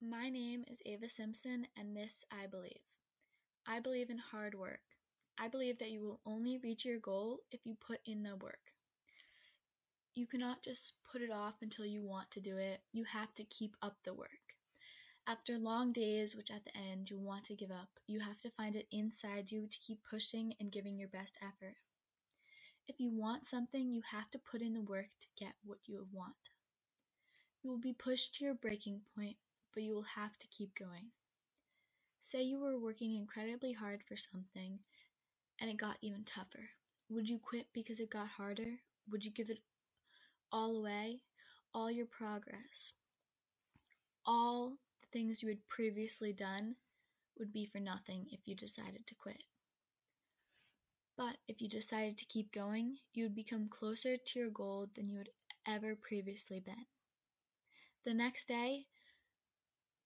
My name is Ava Simpson, and this I believe. I believe in hard work. I believe that you will only reach your goal if you put in the work. You cannot just put it off until you want to do it. You have to keep up the work. After long days, which at the end you'll want to give up, you have to find it inside you to keep pushing and giving your best effort. If you want something, you have to put in the work to get what you want. You will be pushed to your breaking point, but you will have to keep going. Say you were working incredibly hard for something and it got even tougher. Would you quit because it got harder? Would you give it all away? All your progress? All the things you had previously done would be for nothing if you decided to quit. But if you decided to keep going, you would become closer to your goal than you had ever previously been. The next day,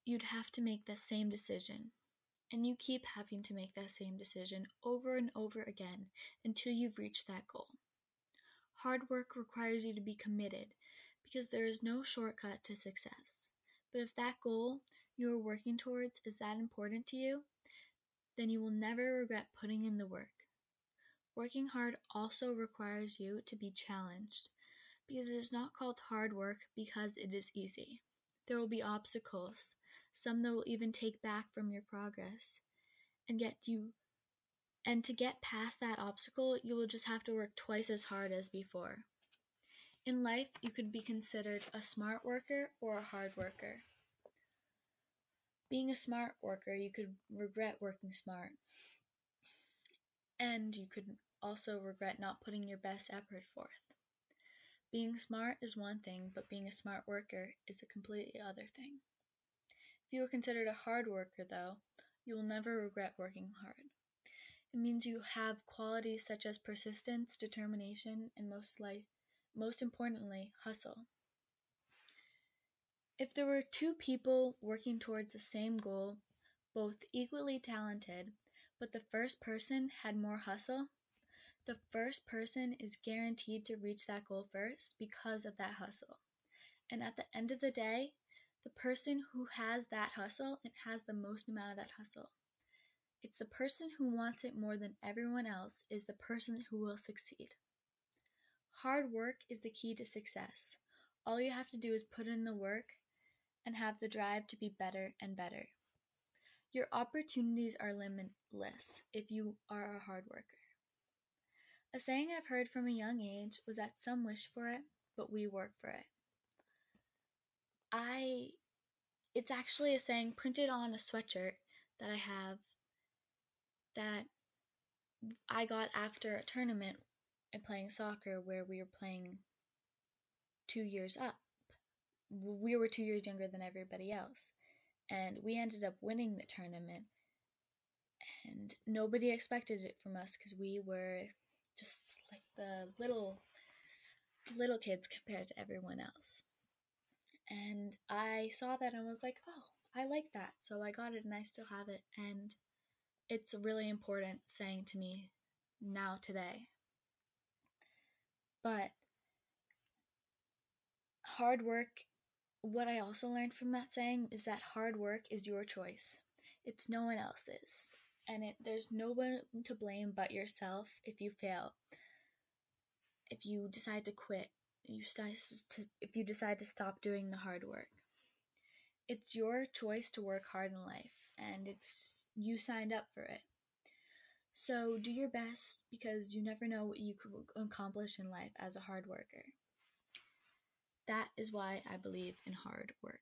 you'd have to make that same decision. And you keep having to make that same decision over and over again until you've reached that goal. Hard work requires you to be committed because there is no shortcut to success. But if that goal you are working towards is that important to you, then you will never regret putting in the work. Working hard also requires you to be challenged because it is not called hard work because it is easy. There will be obstacles, some that will even take back from your progress and get you and to get past that obstacle, you will just have to work twice as hard as before. In life, you could be considered a smart worker or a hard worker. Being a smart worker, you could regret working smart. And you could also regret not putting your best effort forth. Being smart is one thing, but being a smart worker is a completely other thing. If you are considered a hard worker, though, you will never regret working hard. It means you have qualities such as persistence, determination, and most life, most importantly, hustle. If there were two people working towards the same goal, both equally talented, but the first person had more hustle, the first person is guaranteed to reach that goal first because of that hustle. And at the end of the day, the person who has that hustle and has the most amount of that hustle. It's the person who wants it more than everyone else is the person who will succeed. Hard work is the key to success. All you have to do is put in the work and have the drive to be better and better. Your opportunities are limitless if you are a hard worker. A saying I've heard from a young age was that some wish for it, but we work for it. I it's actually a saying printed on a sweatshirt that I have that I got after a tournament and playing soccer where we were playing 2 years up. We were 2 years younger than everybody else. And we ended up winning the tournament. And nobody expected it from us cuz we were just like the little little kids compared to everyone else. And I saw that and was like, "Oh, I like that." So I got it and I still have it and it's really important saying to me now today. But hard work what I also learned from that saying is that hard work is your choice. It's no one else's and it, there's no one to blame but yourself if you fail. If you decide to quit, you to, if you decide to stop doing the hard work. It's your choice to work hard in life, and it's you signed up for it. So do your best because you never know what you could accomplish in life as a hard worker. That is why I believe in hard work.